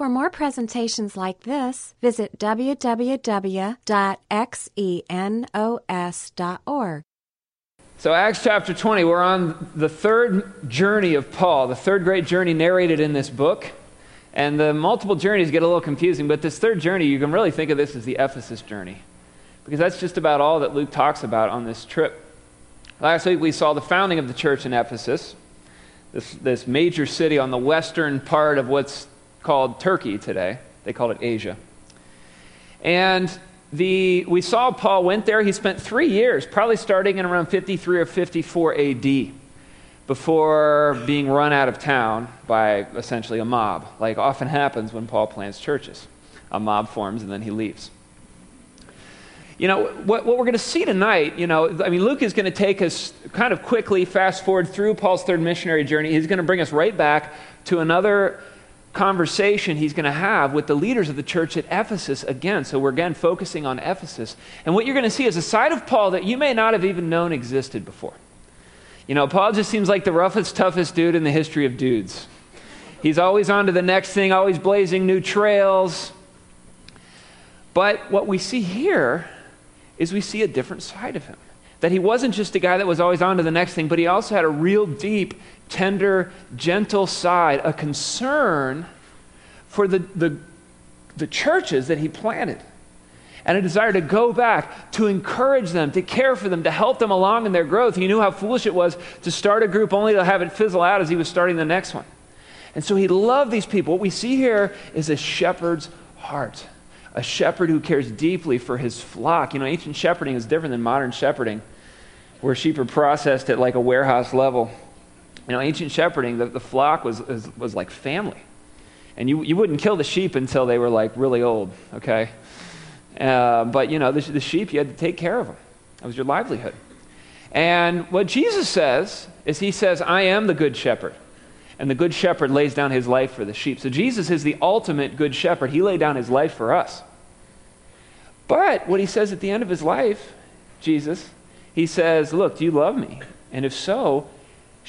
For more presentations like this, visit www.xenos.org. So, Acts chapter 20, we're on the third journey of Paul, the third great journey narrated in this book. And the multiple journeys get a little confusing, but this third journey, you can really think of this as the Ephesus journey, because that's just about all that Luke talks about on this trip. Last week, we saw the founding of the church in Ephesus, this, this major city on the western part of what's called Turkey today. They call it Asia. And the, we saw Paul went there. He spent three years, probably starting in around 53 or 54 AD, before being run out of town by essentially a mob, like often happens when Paul plants churches. A mob forms and then he leaves. You know, what, what we're going to see tonight, you know, I mean, Luke is going to take us kind of quickly, fast forward through Paul's third missionary journey. He's going to bring us right back to another conversation he's going to have with the leaders of the church at Ephesus again. So we're again focusing on Ephesus. And what you're going to see is a side of Paul that you may not have even known existed before. You know, Paul just seems like the roughest, toughest dude in the history of dudes. He's always on to the next thing, always blazing new trails. But what we see here is we see a different side of him. That he wasn't just a guy that was always on to the next thing, but he also had a real deep tender, gentle side, a concern for the, the, the churches that he planted, and a desire to go back, to encourage them, to care for them, to help them along in their growth. He knew how foolish it was to start a group only to have it fizzle out as he was starting the next one. And so he loved these people. What we see here is a shepherd's heart, a shepherd who cares deeply for his flock. You know, ancient shepherding is different than modern shepherding, where sheep are processed at like a warehouse level. You know, ancient shepherding, the, the flock was, was, was like family. And you, you wouldn't kill the sheep until they were like really old, okay? Uh, but, you know, the, the sheep, you had to take care of them. That was your livelihood. And what Jesus says is, He says, I am the good shepherd. And the good shepherd lays down his life for the sheep. So Jesus is the ultimate good shepherd. He laid down his life for us. But what he says at the end of his life, Jesus, he says, Look, do you love me? And if so,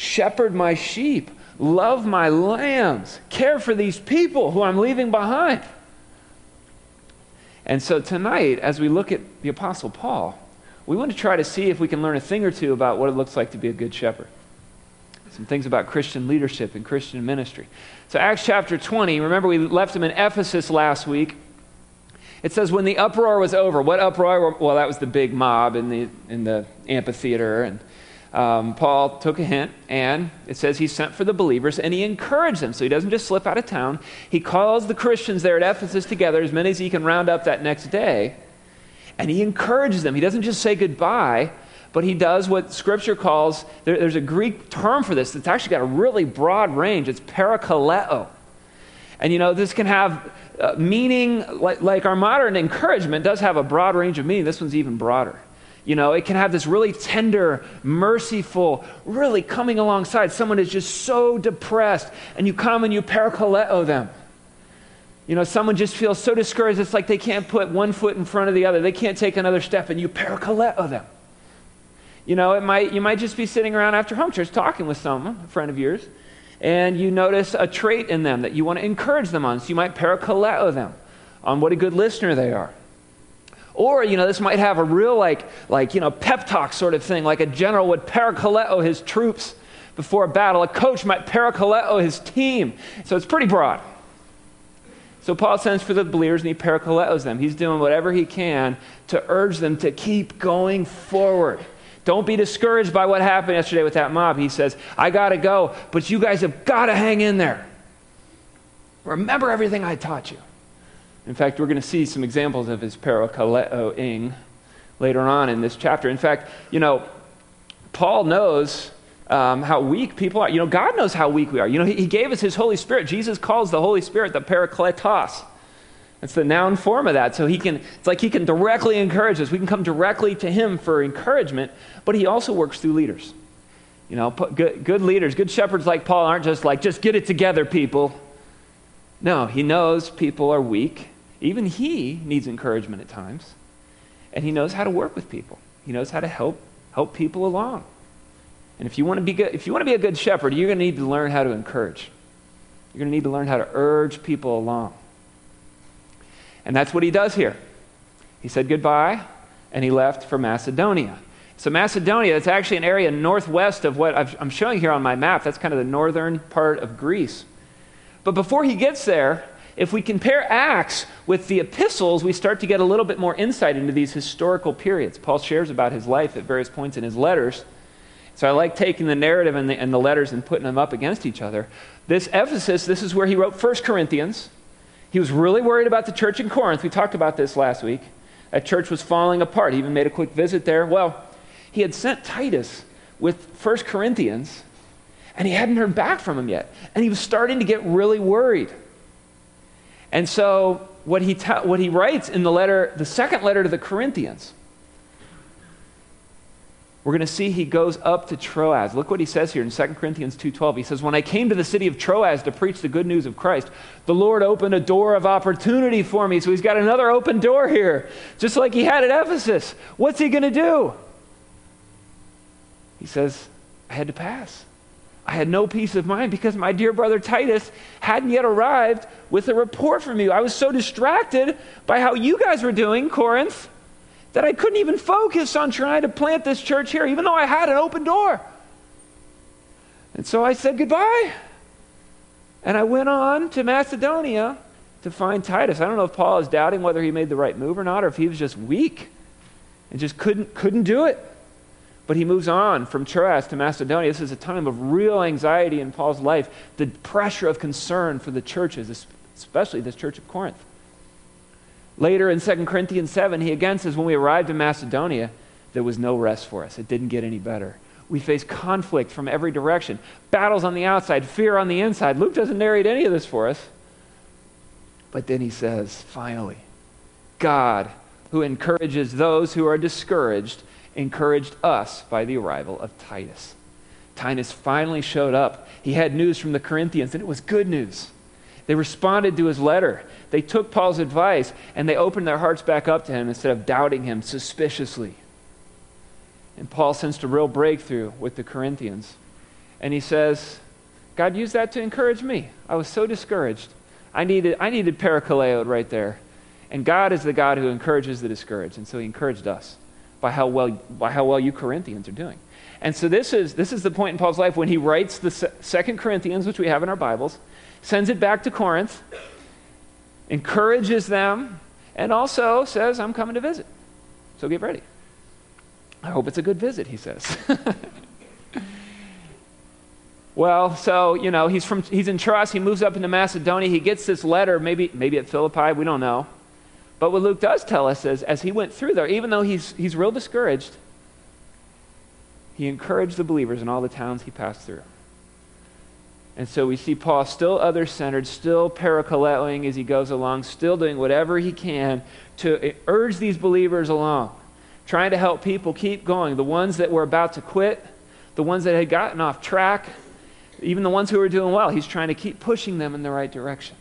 shepherd my sheep, love my lambs, care for these people who I'm leaving behind. And so tonight, as we look at the Apostle Paul, we want to try to see if we can learn a thing or two about what it looks like to be a good shepherd. Some things about Christian leadership and Christian ministry. So, Acts chapter 20, remember we left him in Ephesus last week. It says, when the uproar was over, what uproar? Well, that was the big mob in the, in the amphitheater. And um, Paul took a hint, and it says he sent for the believers and he encouraged them. So he doesn't just slip out of town. He calls the Christians there at Ephesus together, as many as he can round up that next day, and he encourages them. He doesn't just say goodbye, but he does what Scripture calls there, there's a Greek term for this that's actually got a really broad range. It's parakaleo. And you know, this can have uh, meaning like, like our modern encouragement does have a broad range of meaning. This one's even broader. You know, it can have this really tender, merciful, really coming alongside. Someone is just so depressed, and you come and you parakaleo them. You know, someone just feels so discouraged, it's like they can't put one foot in front of the other. They can't take another step, and you parakaleo them. You know, it might, you might just be sitting around after home church talking with someone, a friend of yours, and you notice a trait in them that you want to encourage them on. So you might parakaleo them on what a good listener they are. Or, you know, this might have a real, like, like, you know, pep talk sort of thing, like a general would parakaleo his troops before a battle. A coach might parakaleo his team. So it's pretty broad. So Paul sends for the believers and he parakaleos them. He's doing whatever he can to urge them to keep going forward. Don't be discouraged by what happened yesterday with that mob. He says, I got to go, but you guys have got to hang in there. Remember everything I taught you. In fact, we're going to see some examples of his parakaleoing later on in this chapter. In fact, you know, Paul knows um, how weak people are. You know, God knows how weak we are. You know, he, he, gave us his Holy Spirit. Jesus calls the Holy Spirit the parakletos. It's the noun form of that. So he can, it's like he can directly encourage us. We can come directly to him for encouragement, but he also works through leaders. You know, good, good leaders, good shepherds like Paul aren't just like, just get it together, people. No, he knows people are weak even he needs encouragement at times. And he knows how to work with people. He knows how to help help people along. And if you want to be good, if you want to be a good shepherd, you're going to need to learn how to encourage. You're going to need to learn how to urge people along. And that's what he does here. He said goodbye, and he left for Macedonia. So, Macedonia, it's actually an area northwest of what i am showing here on my map. That's kind of the northern part of Greece. But before he gets there, if we compare Acts with the epistles, we start to get a little bit more insight into these historical periods. Paul shares about his life at various points in his letters. So I like taking the narrative and the, and the letters and putting them up against each other. This Ephesus, this is where he wrote 1 Corinthians. He was really worried about the church in Corinth. We talked about this last week. That church was falling apart. He even made a quick visit there. Well, he had sent Titus with 1 Corinthians, and he hadn't heard back from him yet. And he was starting to get really worried. And so, what he, ta- what he writes in the letter, the second letter to the Corinthians, we're going to see he goes up to Troas. Look what he says here in 2 Corinthians 2:12. He says, "When I came to the city of Troas to preach the good news of Christ, the Lord opened a door of opportunity for me." So he's got another open door here, just like he had at Ephesus. What's he going to do? He says, "I had to pass. I had no peace of mind because my dear brother Titus hadn't yet arrived with a report from you. I was so distracted by how you guys were doing, Corinth." that I couldn't even focus on trying to plant this church here, even though I had an open door. And so I said goodbye. And I went on to Macedonia to find Titus. I don't know if Paul is doubting whether he made the right move or not, or if he was just weak and just couldn't, couldn't do it. But he moves on from Troas to Macedonia. This is a time of real anxiety in Paul's life, the pressure of concern for the churches, especially this church of Corinth. Later in 2 Corinthians 7, he again says, When we arrived in Macedonia, there was no rest for us. It didn't get any better. We faced conflict from every direction, battles on the outside, fear on the inside. Luke doesn't narrate any of this for us. But then he says, finally, God, who encourages those who are discouraged, encouraged us by the arrival of Titus. Titus finally showed up. He had news from the Corinthians, and it was good news. They responded to his letter. They took Paul's advice and they opened their hearts back up to him instead of doubting him suspiciously. And Paul sensed a real breakthrough with the Corinthians. And he says, God used that to encourage me. I was so discouraged. I needed, I needed parakaleo right there. And God is the God who encourages the discouraged. And so he encouraged us by how well, by how well you Corinthians are doing. And so this is, this is the point in Paul's life when he writes the Second Corinthians, which we have in our Bibles, sends it back to Corinth, encourages them, and also says, I'm coming to visit. So get ready. I hope it's a good visit, he says. well, so, you know, he's, from, he's in Troas. He moves up into Macedonia. He gets this letter, maybe, maybe at Philippi, we don't know. But what Luke does tell us is, as he went through there, even though he's, he's real discouraged, he encouraged the believers in all the towns he passed through. And so we see Paul still other centered, still parakaleoing as he goes along, still doing whatever he can to uh, urge these believers along, trying to help people keep going. The ones that were about to quit, the ones that had gotten off track, even the ones who were doing well, he's trying to keep pushing them in the right direction.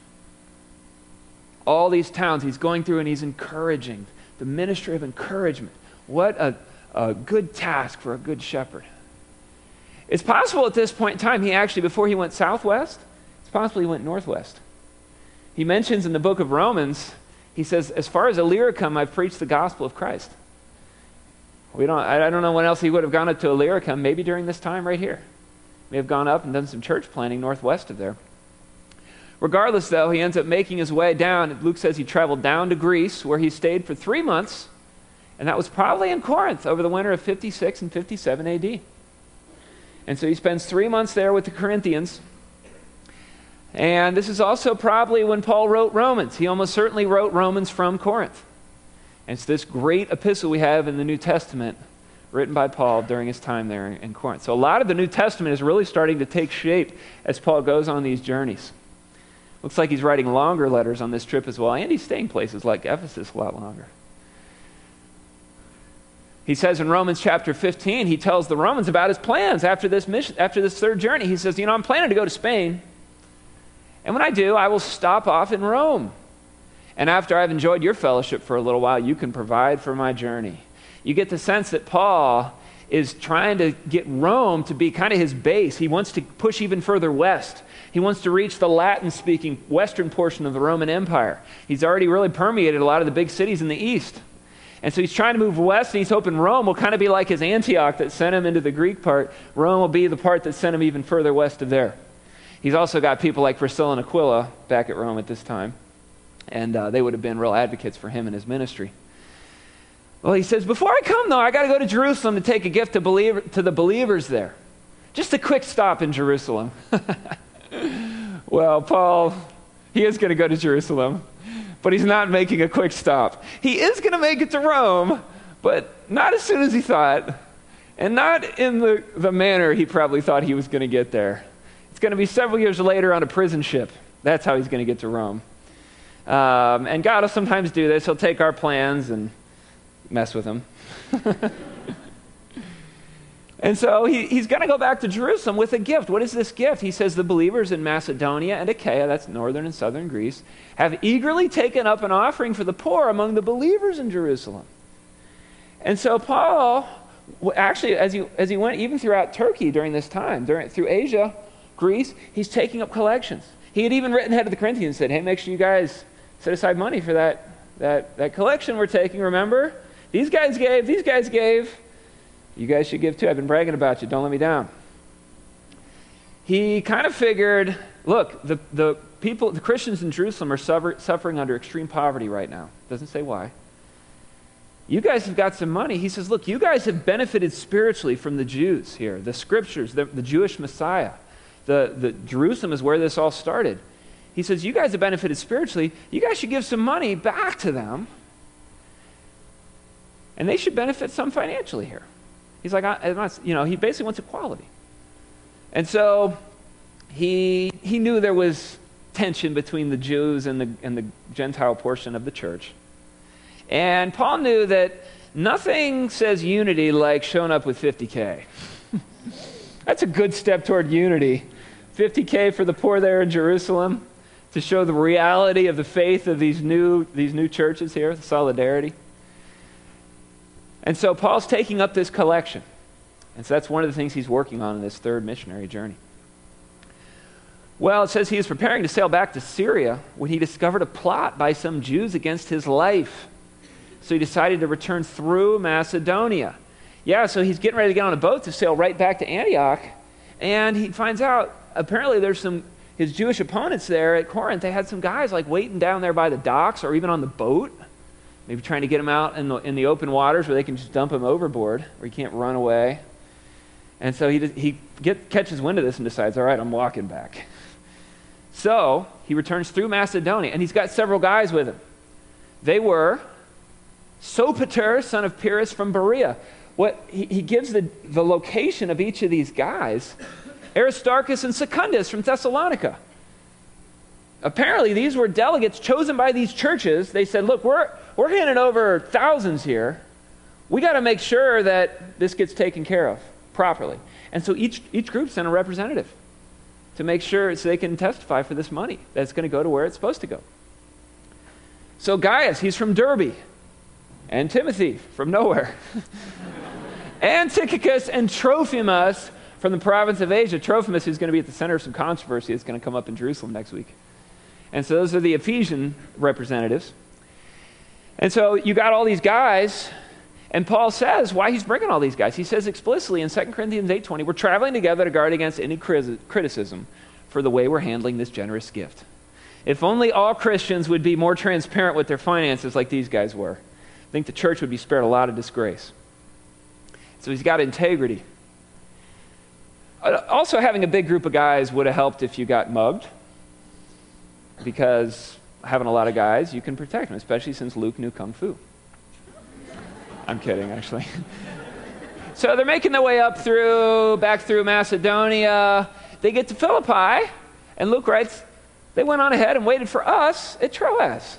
All these towns he's going through and he's encouraging the ministry of encouragement. What a, a good task for a good shepherd. It's possible at this point in time, he actually, before he went southwest, it's possible he went northwest. He mentions in the book of Romans, he says, As far as Illyricum, I've preached the gospel of Christ. We don't, I don't know when else he would have gone up to Illyricum, maybe during this time right here. May have gone up and done some church planting northwest of there. Regardless, though, he ends up making his way down. Luke says he traveled down to Greece, where he stayed for three months, and that was probably in Corinth over the winter of 56 and 57 AD. And so he spends three months there with the Corinthians. And this is also probably when Paul wrote Romans. He almost certainly wrote Romans from Corinth. And it's this great epistle we have in the New Testament written by Paul during his time there in Corinth. So a lot of the New Testament is really starting to take shape as Paul goes on these journeys. Looks like he's writing longer letters on this trip as well, and he's staying places like Ephesus a lot longer. He says in Romans chapter 15, he tells the Romans about his plans after this mission, after this third journey. He says, You know, I'm planning to go to Spain. And when I do, I will stop off in Rome. And after I've enjoyed your fellowship for a little while, you can provide for my journey. You get the sense that Paul is trying to get Rome to be kind of his base. He wants to push even further west He wants to reach the Latin speaking western portion of the Roman Empire. He's already really permeated a lot of the big cities in the east. And so he's trying to move west, and he's hoping Rome will kind of be like his Antioch that sent him into the Greek part. Rome will be the part that sent him even further west of there. He's also got people like Priscilla and Aquila back at Rome at this time, and uh, they would have been real advocates for him and his ministry. Well, he says, Before I come, though, I got to go to Jerusalem to take a gift to, believer, to the believers there. Just a quick stop in Jerusalem. well, Paul, he is going to go to Jerusalem, but he's not making a quick stop. He is going to make it to Rome, but not as soon as he thought, and not in the, the manner he probably thought he was going to get there. It's going to be several years later on a prison ship. That's how he's going to get to Rome. Um, and God will sometimes do this. He'll take our plans and mess with them. And so he, he's going to go back to Jerusalem with a gift. What is this gift? He says the believers in Macedonia and Achaia, that's northern and southern Greece, have eagerly taken up an offering for the poor among the believers in Jerusalem. And so Paul, actually, as he, as he went even throughout Turkey during this time, during, through Asia, Greece, he's taking up collections. He had even written ahead of the Corinthians and said, hey, make sure you guys set aside money for that, that, that collection we're taking, remember? These guys gave, these guys gave. You guys should give too. I've been bragging about you. Don't let me down. He kind of figured look, the, the people, the Christians in Jerusalem are suffer, suffering under extreme poverty right now. Doesn't say why. You guys have got some money. He says, look, you guys have benefited spiritually from the Jews here, the scriptures, the, the Jewish Messiah. The, the Jerusalem is where this all started. He says, you guys have benefited spiritually. You guys should give some money back to them. And they should benefit some financially here. He's like, I, not, you know, he basically wants equality. And so he, he knew there was tension between the Jews and the, and the Gentile portion of the church. And Paul knew that nothing says unity like showing up with 50K. That's a good step toward unity. 50K for the poor there in Jerusalem to show the reality of the faith of these new, these new churches here, the solidarity. And so Paul's taking up this collection. And so that's one of the things he's working on in this third missionary journey. Well, it says he was preparing to sail back to Syria when he discovered a plot by some Jews against his life. So he decided to return through Macedonia. Yeah, so he's getting ready to get on a boat to sail right back to Antioch. And he finds out apparently there's some, his Jewish opponents there at Corinth, they had some guys like waiting down there by the docks or even on the boat maybe trying to get him out in the, in the open waters where they can just dump him overboard, where he can't run away. And so he, he get, catches wind of this and decides, all right, I'm walking back. So he returns through Macedonia, and he's got several guys with him. They were Sopater, son of Pyrrhus from Berea. What, he, he gives the, the location of each of these guys Aristarchus and Secundus from Thessalonica. Apparently, these were delegates chosen by these churches. They said, Look, we're, we're handing over thousands here. We got to make sure that this gets taken care of properly. And so each, each group sent a representative to make sure so they can testify for this money that's going to go to where it's supposed to go. So Gaius, he's from Derbe, and Timothy from nowhere. and Tychicus and Trophimus from the province of Asia. Trophimus, who's going to be at the center of some controversy, is going to come up in Jerusalem next week. And so those are the Ephesian representatives. And so you got all these guys, and Paul says why he's bringing all these guys. He says explicitly in 2 Corinthians 8:20, we're traveling together to guard against any criticism for the way we're handling this generous gift. If only all Christians would be more transparent with their finances like these guys were, I think the church would be spared a lot of disgrace. So he's got integrity. Uh, also, having a big group of guys would have helped if you got mugged, because having a lot of guys, you can protect them, especially since Luke knew Kung Fu. I'm kidding, actually. so they're making their way up through, back through Macedonia. They get to Philippi, and Luke writes, they went on ahead and waited for us at Troas.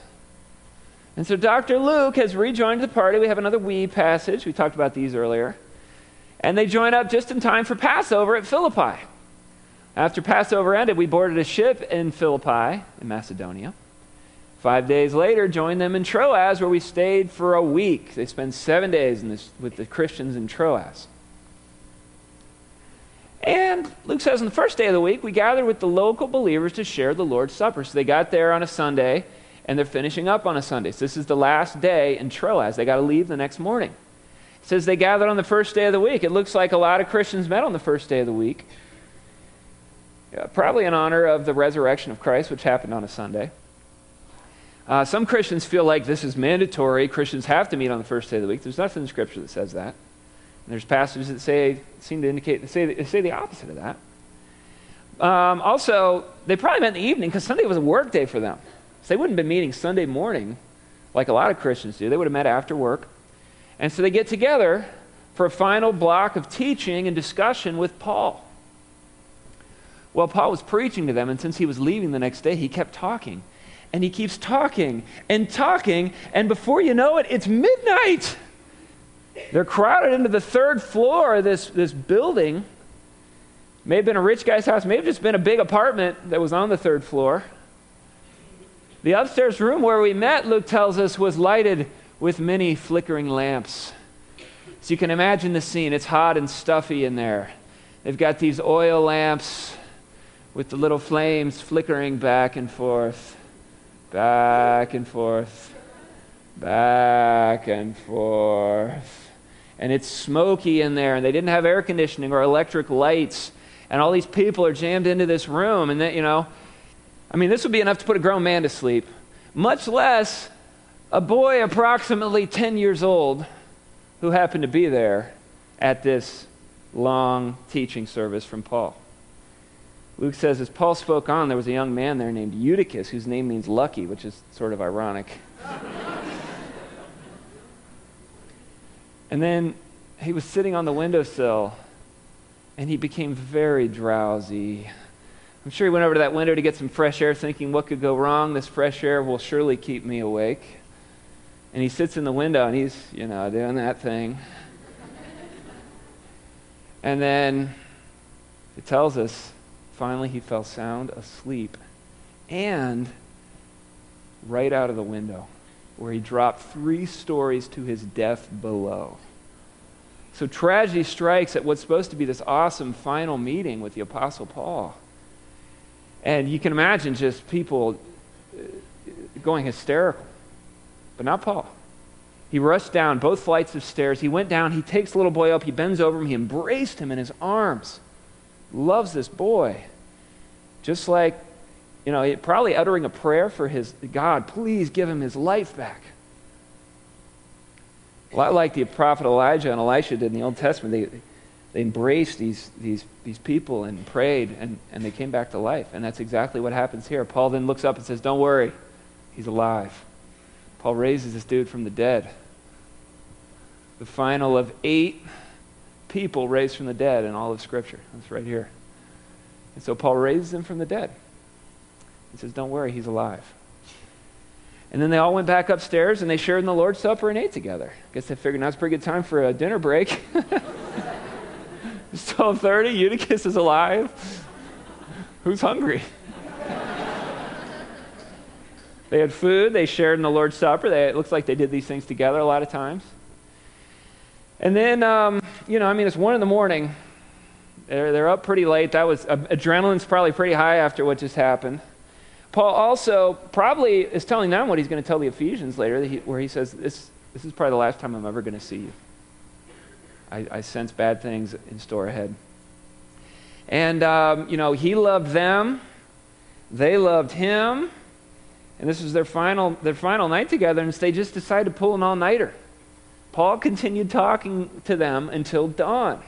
And so Dr. Luke has rejoined the party. We have another we passage. We talked about these earlier. And they join up just in time for Passover at Philippi. After Passover ended, we boarded a ship in Philippi, in Macedonia. Five days later, joined them in Troas, where we stayed for a week. They spent seven days this, with the Christians in Troas. And Luke says on the first day of the week, we gathered with the local believers to share the Lord's Supper. So they got there on a Sunday, and they're finishing up on a Sunday. So this is the last day in Troas. They got to leave the next morning. It says they gathered on the first day of the week. It looks like a lot of Christians met on the first day of the week. Yeah, probably in honor of the resurrection of Christ, which happened on a Sunday. Uh, some Christians feel like this is mandatory. Christians have to meet on the first day of the week. There's nothing in Scripture that says that. And there's passages that say seem to indicate say, say the opposite of that. Um, also, they probably in the evening because Sunday was a work day for them. So they wouldn't have been meeting Sunday morning like a lot of Christians do. They would have met after work. And so they get together for a final block of teaching and discussion with Paul. Well, Paul was preaching to them, and since he was leaving the next day, he kept talking. And he keeps talking and talking, and before you know it, it's midnight. They're crowded into the third floor of this, this building. May have been a rich guy's house, may have just been a big apartment that was on the third floor. The upstairs room where we met, Luke tells us, was lighted with many flickering lamps. So you can imagine the scene. It's hot and stuffy in there. They've got these oil lamps with the little flames flickering back and forth, back and forth, back and forth. And it's smoky in there, and they didn't have air conditioning or electric lights, and all these people are jammed into this room, and that, you know, I mean, this would be enough to put a grown man to sleep, much less a boy approximately 10 years old who happened to be there at this long teaching service from Paul. Luke says, as Paul spoke on, there was a young man there named Eutychus, whose name means lucky, which is sort of ironic. And then he was sitting on the windowsill and he became very drowsy. I'm sure he went over to that window to get some fresh air, thinking, what could go wrong? This fresh air will surely keep me awake. And he sits in the window and he's, you know, doing that thing. and then it tells us finally he fell sound asleep and right out of the window where he dropped three stories to his death below. So tragedy strikes at what's supposed to be this awesome final meeting with the Apostle Paul. And you can imagine just people uh, going hysterical. But not Paul. He rushed down both flights of stairs. He went down. He takes the little boy up. He bends over him. He embraced him in his arms. Loves this boy. Just like you know, probably uttering a prayer for his God, please give him his life back. A lot like the prophet Elijah and Elisha did in the Old Testament. They, they embraced these, these, these people and prayed, and, and they came back to life. And that's exactly what happens here. Paul then looks up and says, Don't worry, he's alive. Paul raises this dude from the dead. The final of eight people raised from the dead in all of Scripture. That's right here. And so Paul raises him from the dead. He says, Don't worry, he's alive. And then they all went back upstairs and they shared in the Lord's Supper and ate together. I guess they figured now's a pretty good time for a dinner break. it's 12:30. Eutychus is alive. Who's hungry? they had food. They shared in the Lord's Supper. They, it looks like they did these things together a lot of times. And then, um, you know, I mean, it's one in the morning. They're, they're up pretty late. That was uh, adrenaline's probably pretty high after what just happened. Paul also probably is telling them what he's going to tell the Ephesians later, where he says, This, this is probably the last time I'm ever going to see you. I, I, sense bad things in store ahead. And, um, you know, he loved them, they loved him, and this was their final, their final night together, and they just decided to pull an all nighter. Paul continued talking to them until dawn.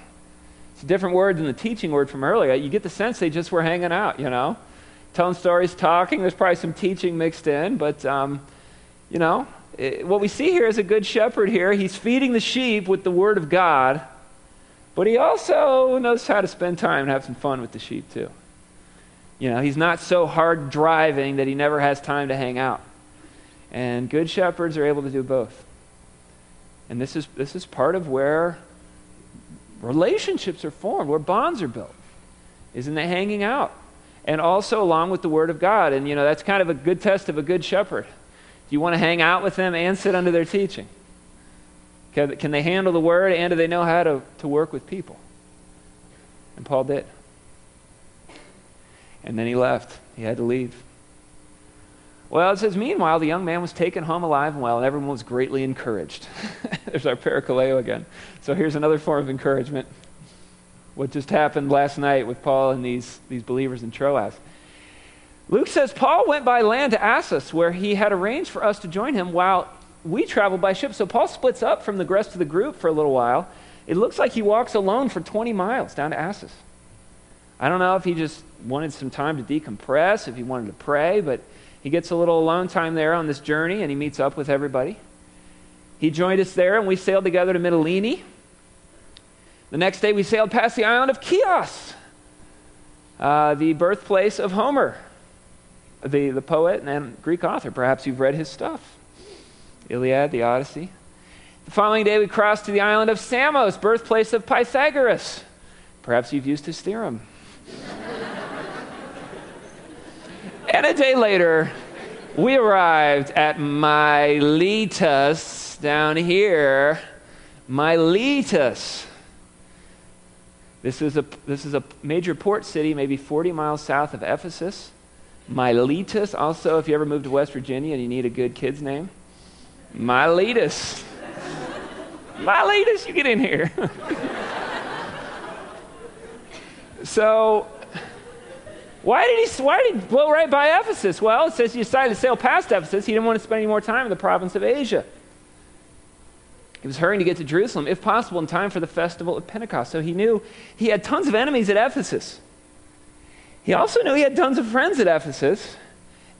It's a different word than the teaching word from earlier. You get the sense they just were hanging out, you know telling stories, talking. There's probably some teaching mixed in, but um, you know, it, what we see here is a good shepherd here. He's feeding the sheep with the word of God, but he also knows how to spend time and have some fun with the sheep too. You know, he's not so hard driving that he never has time to hang out. And good shepherds are able to do both. And this is, this is part of where relationships are formed, where bonds are built, is in the hanging out and also along with the Word of God. And, you know, that's kind of a good test of a good shepherd. Do you want to hang out with them and sit under their teaching? Can, can they handle the Word and do they know how to, to work with people? And Paul did. And then he left. He had to leave. Well, it says, meanwhile, the young man was taken home alive and well, and everyone was greatly encouraged. There's our parakaleo again. So here's another form of encouragement. What just happened last night with Paul and these, these believers in Troas. Luke says Paul went by land to Assos, where he had arranged for us to join him while we traveled by ship. So Paul splits up from the rest of the group for a little while. It looks like he walks alone for 20 miles down to Assos. I don't know if he just wanted some time to decompress, if he wanted to pray, but he gets a little alone time there on this journey and he meets up with everybody. He joined us there and we sailed together to Mytilene. The next day we sailed past the island of Chios, uh, the birthplace of Homer, the, the poet and Greek author. Perhaps you've read his stuff Iliad, the Odyssey. The following day we crossed to the island of Samos, birthplace of Pythagoras. Perhaps you've used his theorem. And a day later, we arrived at Miletus down here. Miletus. This is, a, this is a major port city, maybe 40 miles south of Ephesus. Miletus, also, if you ever move to West Virginia and you need a good kid's name, Miletus. Miletus, you get in here. so, why did, he, why did he blow right by Ephesus? Well, it says he decided to sail past Ephesus. He didn't want to spend any more time in the province of Asia. He was hurrying to get to Jerusalem, if possible, in time for the festival of Pentecost. So he knew he had tons of enemies at Ephesus. He also knew he had tons of friends at Ephesus.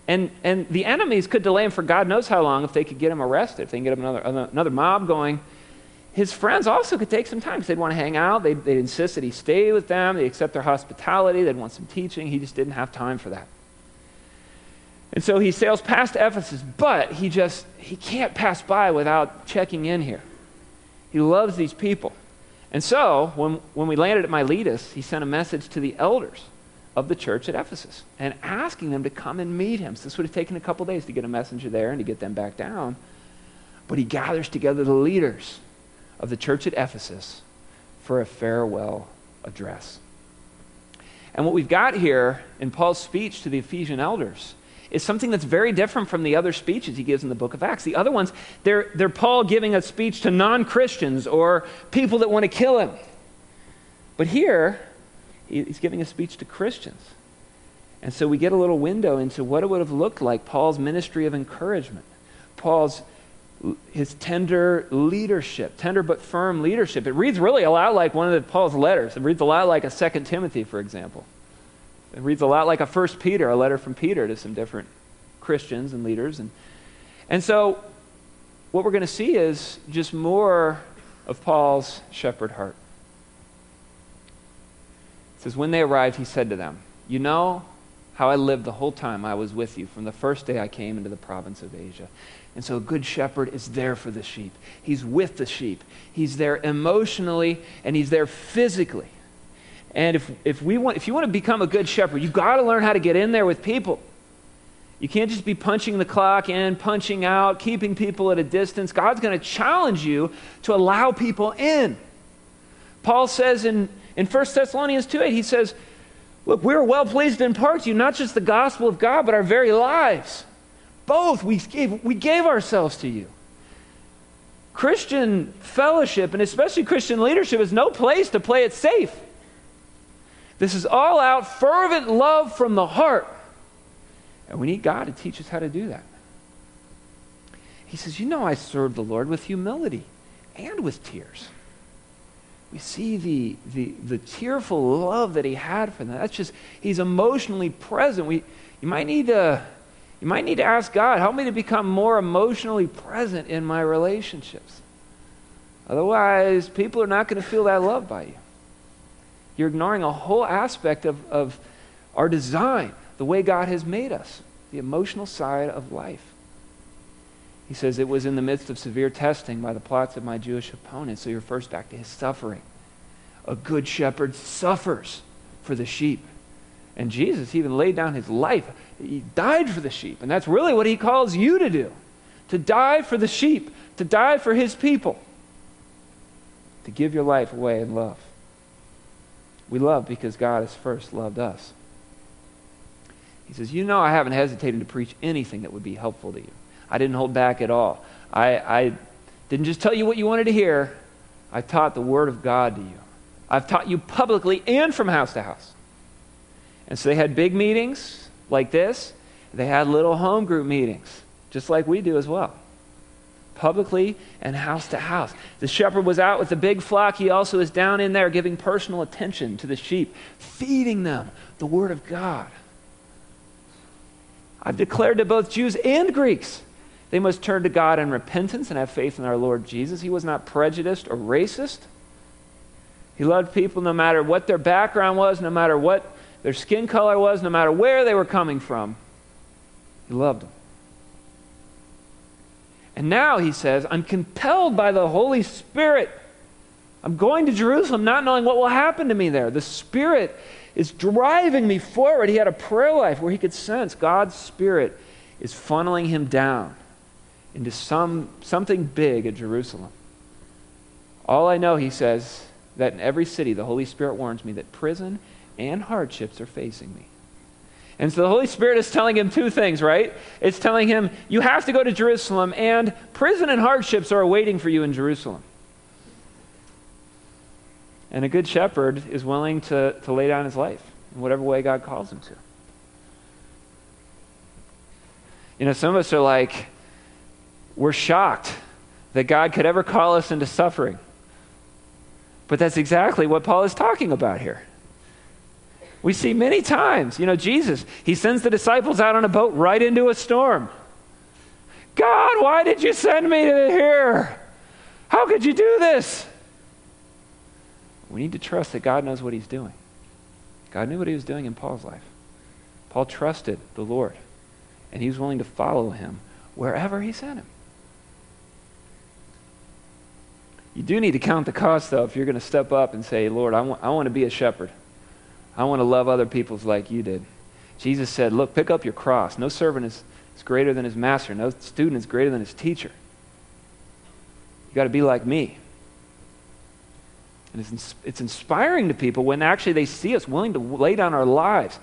And, and the enemies could delay him for God knows how long if they could get him arrested, if they can get him another, another mob going. His friends also could take some time because they'd want to hang out. They'd, they'd insist that he stay with them. They'd accept their hospitality. They'd want some teaching. He just didn't have time for that. And so he sails past Ephesus, but he just, he can't pass by without checking in here. He loves these people. And so when, when we landed at Miletus, he sent a message to the elders of the church at Ephesus and asking them to come and meet him. So this would have taken a couple days to get a messenger there and to get them back down. But he gathers together the leaders of the church at Ephesus for a farewell address. And what we've got here in Paul's speech to the Ephesian elders is something that's very different from the other speeches he gives in the book of Acts. The other ones, they're, they're Paul giving a speech to non Christians or people that want to kill him. But here, he's giving a speech to Christians. And so we get a little window into what it would have looked like Paul's ministry of encouragement, Paul's his tender leadership, tender but firm leadership. It reads really a lot like one of Paul's letters. It reads a lot like a Second Timothy, for example. It reads a lot like a First Peter, a letter from Peter to some different Christians and leaders. And, and so what we're going to see is just more of Paul's shepherd heart says, When they arrived, he said to them, You know how I lived the whole time I was with you, from the first day I came into the province of Asia. And so a good shepherd is there for the sheep. He's with the sheep. He's there emotionally and he's there physically. And if, if, we want, if you want to become a good shepherd, you've got to learn how to get in there with people. You can't just be punching the clock in, punching out, keeping people at a distance. God's going to challenge you to allow people in. Paul says in in 1 Thessalonians 2 8, he says, Look, we are well pleased to impart to you not just the gospel of God, but our very lives. Both we gave, we gave ourselves to you. Christian fellowship, and especially Christian leadership, is no place to play it safe. This is all out, fervent love from the heart. And we need God to teach us how to do that. He says, You know, I serve the Lord with humility and with tears we see the, the, the tearful love that he had for them. That's just, he's emotionally present. We, you, might need to, you might need to ask God, help me to become more emotionally present in my relationships. Otherwise, people are not going to feel that love by you. You're ignoring a whole aspect of, of our design, the way God has made us, the emotional side of life. He says, It was in the midst of severe testing by the plots of my Jewish opponents. So you're first back to his suffering. A good shepherd suffers for the sheep. And Jesus even laid down his life. He died for the sheep. And that's really what he calls you to do to die for the sheep, to die for his people, to give your life away in love. We love because God has first loved us. He says, You know, I haven't hesitated to preach anything that would be helpful to you. I didn't hold back at all. I, I didn't just tell you what you wanted to hear, I taught the Word of God to you. I've taught you publicly and from house to house. And so they had big meetings like this, they had little home group meetings, just like we do as well publicly and house to house. The shepherd was out with the big flock. He also is down in there giving personal attention to the sheep, feeding them the word of God. I've declared to both Jews and Greeks they must turn to God in repentance and have faith in our Lord Jesus. He was not prejudiced or racist. He loved people no matter what their background was, no matter what their skin color was, no matter where they were coming from. He loved them. And now he says, I'm compelled by the Holy Spirit. I'm going to Jerusalem not knowing what will happen to me there. The Spirit is driving me forward. He had a prayer life where he could sense God's Spirit is funneling him down into some, something big at Jerusalem. All I know, he says, that in every city the Holy Spirit warns me that prison and hardships are facing me. And so the Holy Spirit is telling him two things, right? It's telling him, you have to go to Jerusalem, and prison and hardships are awaiting for you in Jerusalem. And a good shepherd is willing to, to lay down his life in whatever way God calls him to. You know, some of us are like, we're shocked that God could ever call us into suffering. But that's exactly what Paul is talking about here. We see many times, you know, Jesus, he sends the disciples out on a boat right into a storm. God, why did you send me to here? How could you do this? We need to trust that God knows what he's doing. God knew what he was doing in Paul's life. Paul trusted the Lord, and he was willing to follow him wherever he sent him. You do need to count the cost, though, if you're going to step up and say, Lord, I want, I want to be a shepherd. I want to love other people like you did. Jesus said, Look, pick up your cross. No servant is, is greater than his master, no student is greater than his teacher. You got to be like me. And it's, it's inspiring to people when actually they see us willing to lay down our lives.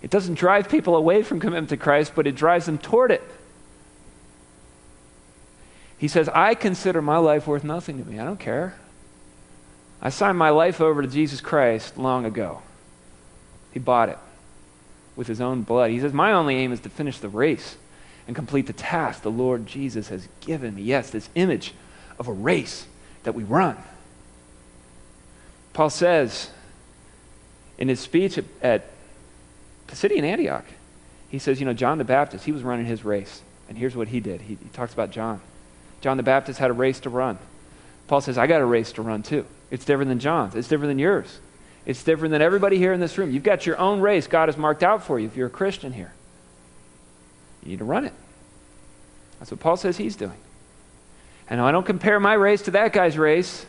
It doesn't drive people away from commitment to Christ, but it drives them toward it. He says, I consider my life worth nothing to me. I don't care. I signed my life over to Jesus Christ long ago. He bought it with his own blood. He says, My only aim is to finish the race and complete the task the Lord Jesus has given me. Yes, this image of a race that we run. Paul says in his speech at, at Pisidian Antioch, he says, You know, John the Baptist, he was running his race. And here's what he did. He, he talks about John. John the Baptist had a race to run. Paul says, I got a race to run too. It's different than John's, it's different than yours. It's different than everybody here in this room. You've got your own race God has marked out for you if you're a Christian here. You need to run it. That's what Paul says he's doing. And I don't compare my race to that guy's race.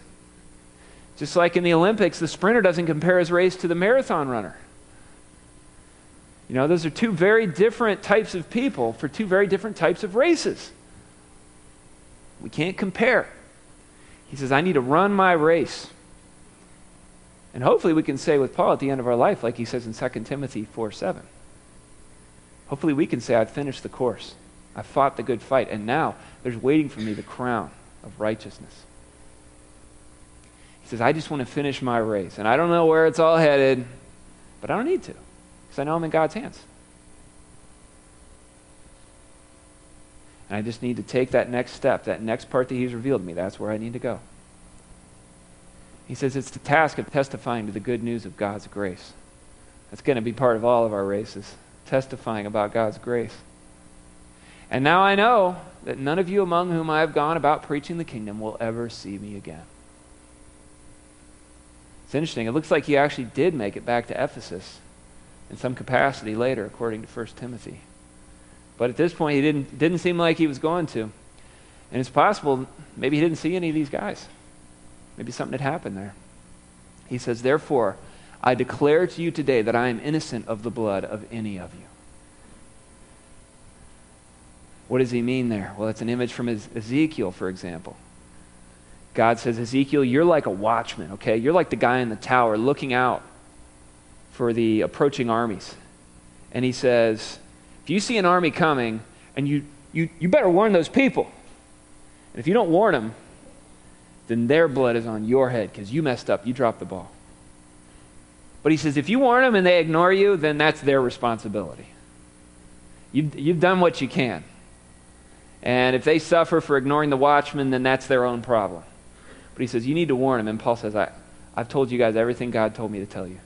Just like in the Olympics, the sprinter doesn't compare his race to the marathon runner. You know, those are two very different types of people for two very different types of races. We can't compare. He says, I need to run my race. And hopefully we can say with Paul at the end of our life, like he says in 2 Timothy 4 7. Hopefully we can say, I've finished the course. I've fought the good fight, and now there's waiting for me the crown of righteousness. He says, I just want to finish my race. And I don't know where it's all headed, but I don't need to, because I know I'm in God's hands. And I just need to take that next step, that next part that He's revealed to me. That's where I need to go. He says it's the task of testifying to the good news of God's grace. That's going to be part of all of our races, testifying about God's grace. And now I know that none of you among whom I have gone about preaching the kingdom will ever see me again. It's interesting. It looks like he actually did make it back to Ephesus in some capacity later, according to 1 Timothy. But at this point, he didn't, didn't seem like he was going to. And it's possible maybe he didn't see any of these guys. Maybe something had happened there. He says, Therefore, I declare to you today that I am innocent of the blood of any of you. What does he mean there? Well, it's an image from Ezekiel, for example. God says, Ezekiel, you're like a watchman, okay? You're like the guy in the tower looking out for the approaching armies. And he says, if you see an army coming, and you, you, you better warn those people. And if you don't warn them, then their blood is on your head because you messed up. You dropped the ball. But he says, if you warn them and they ignore you, then that's their responsibility. You've, you've done what you can. And if they suffer for ignoring the watchman, then that's their own problem. But he says, you need to warn them. And Paul says, I, I've told you guys everything God told me to tell you.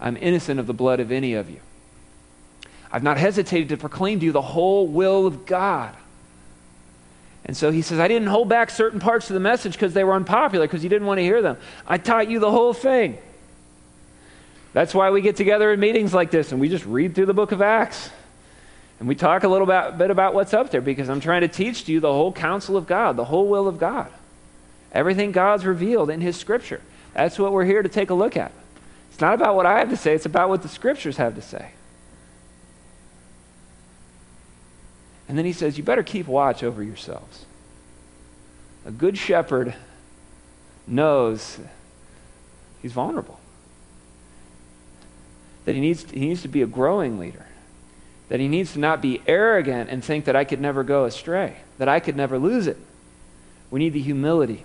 I'm innocent of the blood of any of you. I've not hesitated to proclaim to you the whole will of God. And so he says, I didn't hold back certain parts of the message because they were unpopular, because you didn't want to hear them. I taught you the whole thing. That's why we get together in meetings like this and we just read through the book of Acts. And we talk a little bit, about what's up there because I'm trying to teach to you the whole counsel of God, the whole will of God. Everything God's revealed in His Scripture. That's what we're here to take a look at. It's not about what I have to say, it's about what the Scriptures have to say. And then he says, You better keep watch over yourselves. A good shepherd knows he's vulnerable, that he needs, he needs to be a growing leader, that he needs to not be arrogant and think that I could never go astray, that I could never lose it. We need the humility.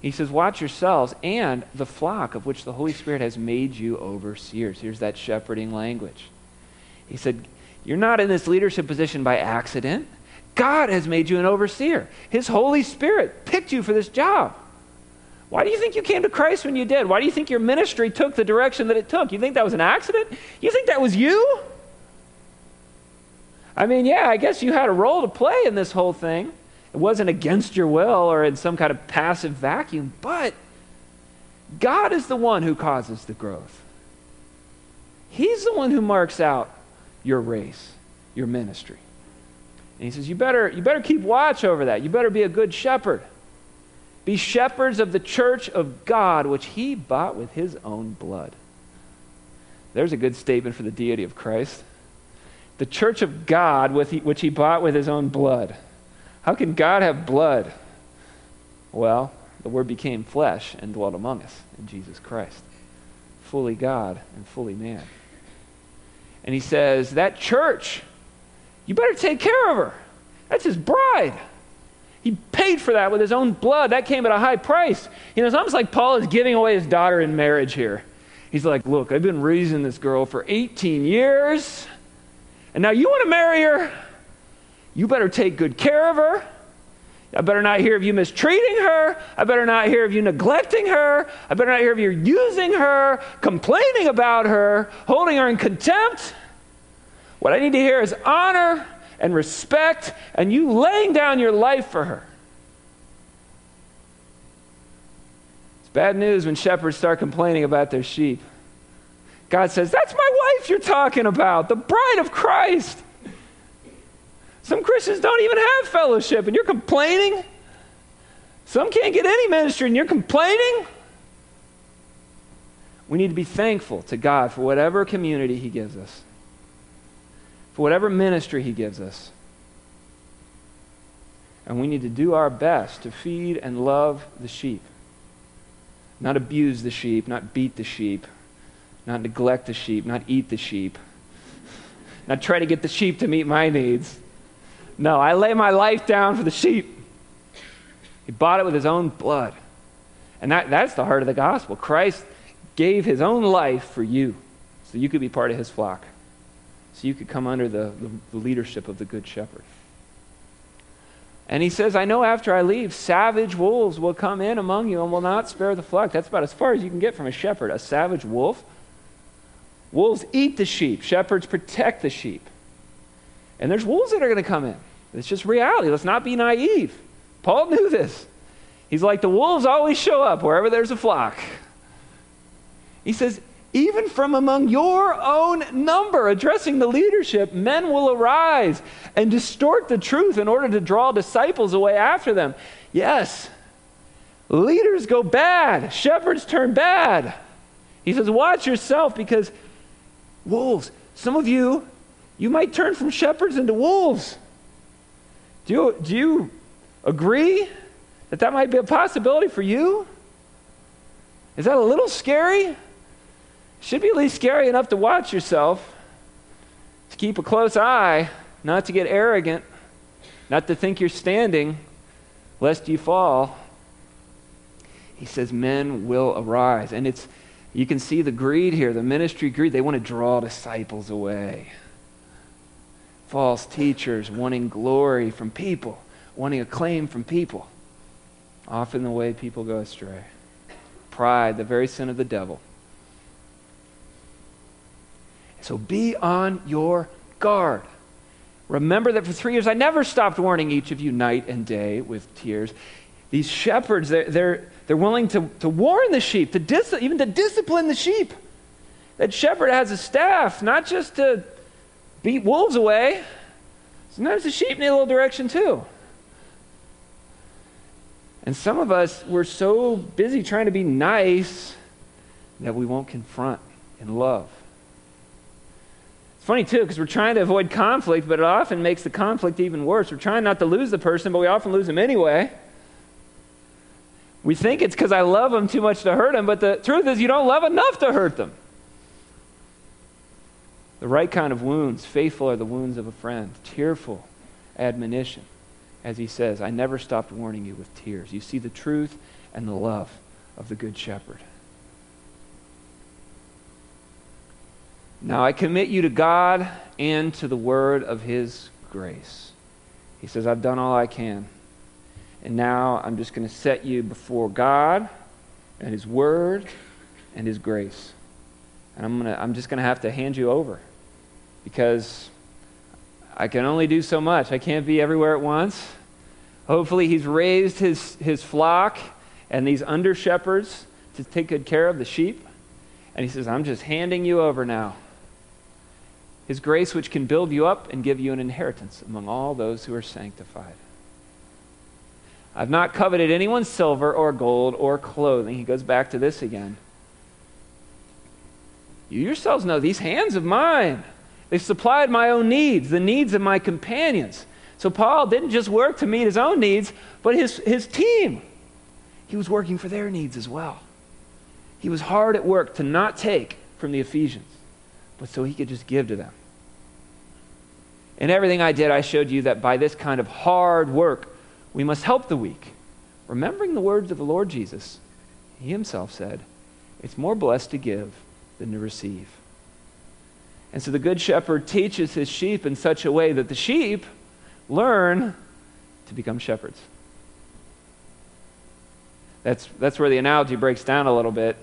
He says, Watch yourselves and the flock of which the Holy Spirit has made you overseers. Here's that shepherding language. He said, You're not in this leadership position by accident. God has made you an overseer. His Holy Spirit picked you for this job. Why do you think you came to Christ when you did? Why do you think your ministry took the direction that it took? You think that was an accident? You think that was you? I mean, yeah, I guess you had a role to play in this whole thing. It wasn't against your will or in some kind of passive vacuum, but God is the one who causes the growth. He's the one who marks out your race, your ministry. And he says, you better, you better keep watch over that. You better be a good shepherd. Be shepherds of the church of God, which he bought with his own blood. There's a good statement for the deity of Christ. The church of God, which he bought with his own blood. How can God have blood? Well, the Word became flesh and dwelt among us in Jesus Christ, fully God and fully man. And he says, That church, you better take care of her. That's his bride. He paid for that with his own blood. That came at a high price. You know, it's almost like Paul is giving away his daughter in marriage here. He's like, Look, I've been raising this girl for 18 years, and now you want to marry her? You better take good care of her. I better not hear of you mistreating her. I better not hear of you neglecting her. I better not hear of you using her, complaining about her, holding her in contempt. What I need to hear is honor and respect and you laying down your life for her. It's bad news when shepherds start complaining about their sheep. God says, That's my wife you're talking about, the bride of Christ. Some Christians don't even have fellowship, and you're complaining. Some can't get any ministry, and you're complaining. We need to be thankful to God for whatever community He gives us, for whatever ministry He gives us. And we need to do our best to feed and love the sheep. Not abuse the sheep, not beat the sheep, not neglect the sheep, not eat the sheep, not try to get the sheep to meet my needs. No, I lay my life down for the sheep. He bought it with his own blood. And that, that's the heart of the gospel. Christ gave his own life for you so you could be part of his flock, so you could come under the, the, the leadership of the Good Shepherd. And he says, I know after I leave, savage wolves will come in among you and will not spare the flock. That's about as far as you can get from a shepherd. A savage wolf. Wolves eat the sheep, shepherds protect the sheep. And there's wolves that are going to come in. It's just reality. Let's not be naive. Paul knew this. He's like, the wolves always show up wherever there's a flock. He says, even from among your own number, addressing the leadership, men will arise and distort the truth in order to draw disciples away after them. Yes, leaders go bad, shepherds turn bad. He says, Watch yourself because wolves, some of you, you might turn from shepherds into wolves. Do you, do you agree that that might be a possibility for you? Is that a little scary? Should be at least scary enough to watch yourself, to keep a close eye, not to get arrogant, not to think you're standing, lest you fall. He says, Men will arise. And it's, you can see the greed here, the ministry greed. They want to draw disciples away. False teachers wanting glory from people, wanting acclaim from people. Often the way people go astray. Pride, the very sin of the devil. So be on your guard. Remember that for three years I never stopped warning each of you night and day with tears. These shepherds, they're, they're, they're willing to, to warn the sheep, to dis- even to discipline the sheep. That shepherd has a staff, not just to beat wolves away. Sometimes the sheep need a little direction too. And some of us, we're so busy trying to be nice that we won't confront in love. It's funny too, because we're trying to avoid conflict, but it often makes the conflict even worse. We're trying not to lose the person, but we often lose them anyway. We think it's because I love them too much to hurt them, but the truth is, you don't love enough to hurt them. The right kind of wounds, faithful are the wounds of a friend, tearful admonition. As he says, I never stopped warning you with tears. You see the truth and the love of the Good Shepherd. Now I commit you to God and to the word of his grace. He says, I've done all I can. And now I'm just going to set you before God and His Word and His grace. And I'm, gonna, I'm just going to have to hand you over because I can only do so much. I can't be everywhere at once. Hopefully, He's raised His, his flock and these under shepherds to take good care of the sheep. And He says, I'm just handing you over now. His grace, which can build you up and give you an inheritance among all those who are sanctified. I've not coveted anyone's silver or gold or clothing. He goes back to this again. You yourselves know these hands of mine. They've supplied my own needs, the needs of my companions. So Paul didn't just work to meet his own needs, but his, his team. He was working for their needs as well. He was hard at work to not take from the Ephesians, but so he could just give to them. In everything I did, I showed you that by this kind of hard work, we must help the weak. Remembering the words of the Lord Jesus, he himself said, It's more blessed to give than to receive. And so the Good Shepherd teaches his sheep in such a way that the sheep learn to become shepherds. That's, that's where the analogy breaks down a little bit.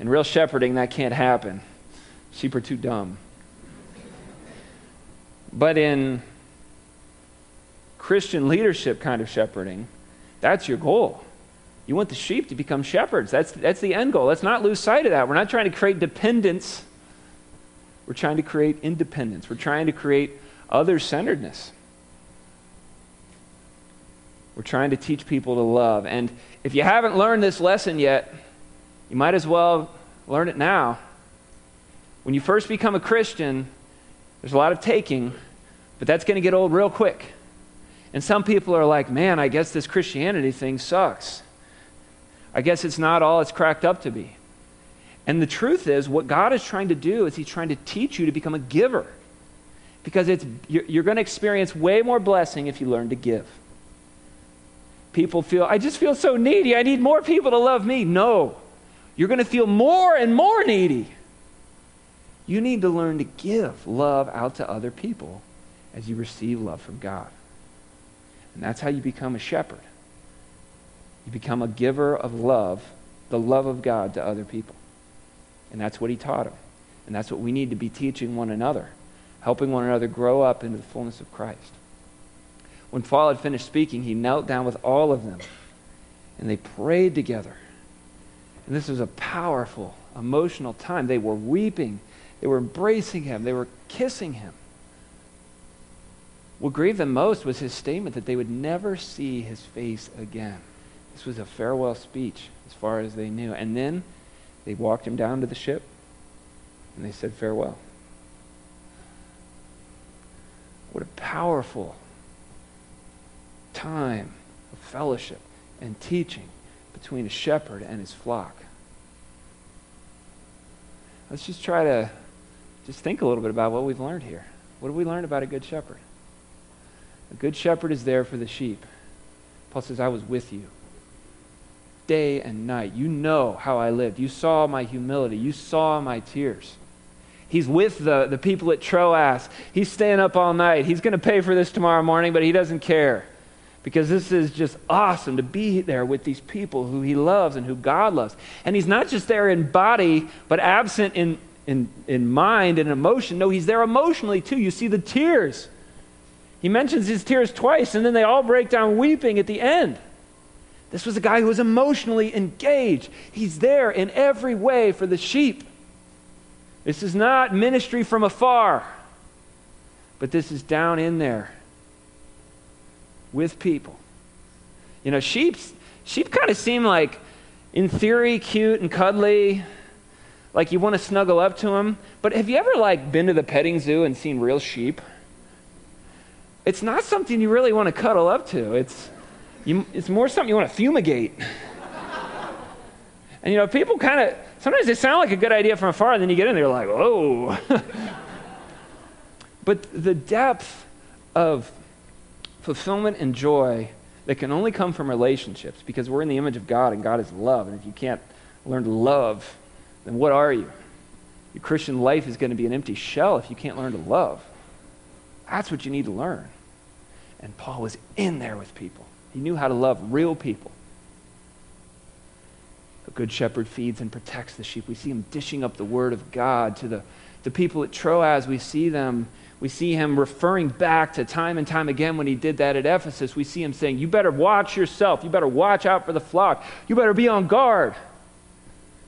In real shepherding, that can't happen. Sheep are too dumb. But in Christian leadership kind of shepherding, that's your goal. You want the sheep to become shepherds. That's, that's the end goal. Let's not lose sight of that. We're not trying to create dependence, we're trying to create independence. We're trying to create other centeredness. We're trying to teach people to love. And if you haven't learned this lesson yet, you might as well learn it now. When you first become a Christian, there's a lot of taking, but that's going to get old real quick. And some people are like, man, I guess this Christianity thing sucks. I guess it's not all it's cracked up to be. And the truth is, what God is trying to do is He's trying to teach you to become a giver. Because it's, you're, you're going to experience way more blessing if you learn to give. People feel, I just feel so needy. I need more people to love me. No. You're going to feel more and more needy. You need to learn to give love out to other people as you receive love from God. And that's how you become a shepherd. You become a giver of love, the love of God to other people. And that's what he taught them. And that's what we need to be teaching one another, helping one another grow up into the fullness of Christ. When Paul had finished speaking, he knelt down with all of them, and they prayed together. And this was a powerful, emotional time. They were weeping, they were embracing him, they were kissing him. What grieved them most was his statement that they would never see his face again. This was a farewell speech, as far as they knew. And then they walked him down to the ship and they said farewell. What a powerful time of fellowship and teaching between a shepherd and his flock. Let's just try to just think a little bit about what we've learned here. What have we learned about a good shepherd? A good shepherd is there for the sheep. Paul says, I was with you day and night. You know how I lived. You saw my humility. You saw my tears. He's with the, the people at Troas. He's staying up all night. He's going to pay for this tomorrow morning, but he doesn't care because this is just awesome to be there with these people who he loves and who God loves. And he's not just there in body, but absent in, in, in mind and emotion. No, he's there emotionally too. You see the tears. He mentions his tears twice, and then they all break down weeping at the end. This was a guy who was emotionally engaged. He's there in every way for the sheep. This is not ministry from afar, but this is down in there with people. You know, sheep, sheep kind of seem like, in theory, cute and cuddly, like you want to snuggle up to them. But have you ever like been to the petting zoo and seen real sheep? It's not something you really want to cuddle up to. It's you, it's more something you want to fumigate. and you know, people kind of sometimes they sound like a good idea from afar, and then you get in there like, whoa. but the depth of fulfillment and joy that can only come from relationships because we're in the image of God and God is love. And if you can't learn to love, then what are you? Your Christian life is going to be an empty shell if you can't learn to love. That's what you need to learn. And Paul was in there with people. He knew how to love real people. A good shepherd feeds and protects the sheep. We see him dishing up the word of God to the, the people at Troas. We see them we see him referring back to time and time again when he did that at Ephesus. We see him saying, You better watch yourself. You better watch out for the flock. You better be on guard.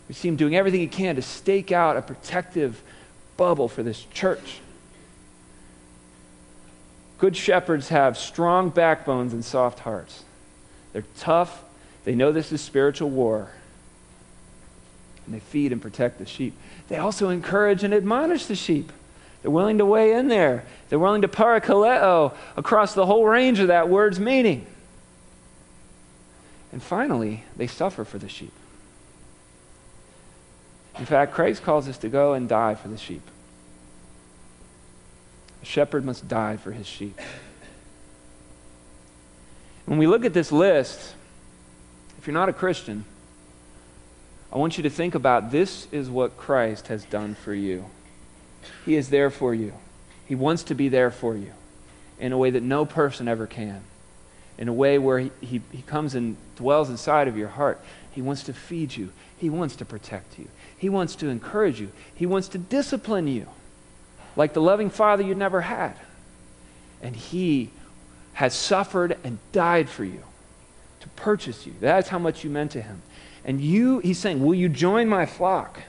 We see him doing everything he can to stake out a protective bubble for this church. Good shepherds have strong backbones and soft hearts. They're tough. They know this is spiritual war. And they feed and protect the sheep. They also encourage and admonish the sheep. They're willing to weigh in there. They're willing to parakaleo across the whole range of that word's meaning. And finally, they suffer for the sheep. In fact, Christ calls us to go and die for the sheep. A shepherd must die for his sheep. When we look at this list, if you're not a Christian, I want you to think about this is what Christ has done for you. He is there for you. He wants to be there for you in a way that no person ever can, in a way where he, he, he comes and dwells inside of your heart. He wants to feed you, He wants to protect you, He wants to encourage you, He wants to discipline you like the loving father you never had. And He has suffered and died for you to purchase you. That's how much you meant to Him. And you, He's saying, Will you join my flock?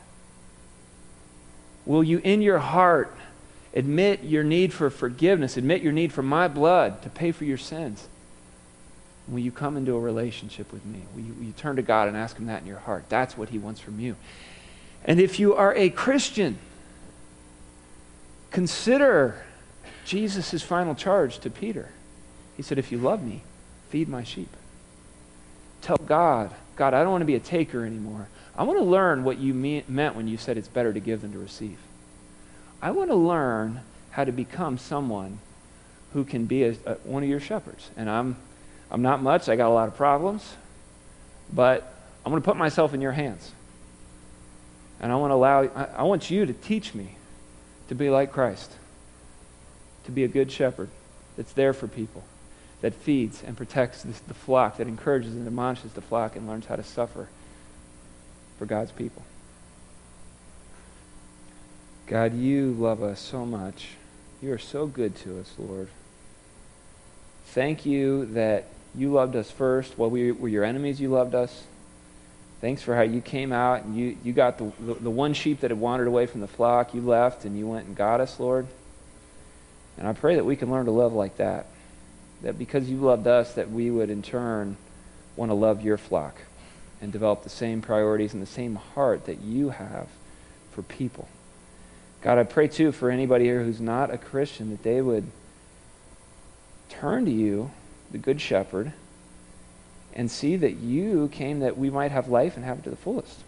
Will you, in your heart, admit your need for forgiveness, admit your need for my blood to pay for your sins? Will you come into a relationship with me? Will you, will you, turn to God and ask Him that in your heart? That's what He wants from you. And if you are a Christian, consider Jesus' final charge to Peter. He said, If you love me, feed my sheep. Tell God, God, I don't want to be a taker anymore. I want to learn what you mean, meant when you said it's better to give than to receive. I want to learn how to become someone who can be a, a, one of your shepherds. And I'm, I'm not much, I got a lot of problems, but I'm going to put myself in your hands. And I want to allow, I, I want you to teach me to be like Christ, to be a good shepherd that's there for people, that feeds and protects the, flock, that encourages and admonishes the flock and learns how to suffer for God's people. God, you love us so much. You are so good to us, Lord. Thank you that you loved us first. While we were your enemies, you loved us. Thanks for how you came out and you, you got the, the, the one sheep that had wandered away from the flock. You left and you went and got us, Lord. And I pray that we can learn to love like that. That because you loved us, that we would in turn want to love your flock and develop the same priorities and the same heart that you have for people. God, I pray too for anybody here who's not a Christian that they would turn to you the Good Shepherd, and see that you came that we might have life and have it to the fullest.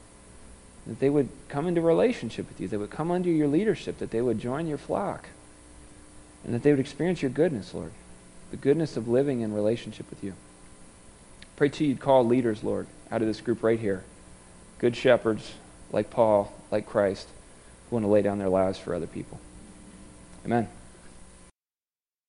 That they would come into relationship with you, they would come under your leadership, that they would join your flock, and that they would experience your goodness, Lord, the goodness of living in relationship with you. Pray to you'd call leaders, Lord, out of this group right here. Good shepherds like Paul, like Christ, who want to lay down their lives for other people. Amen.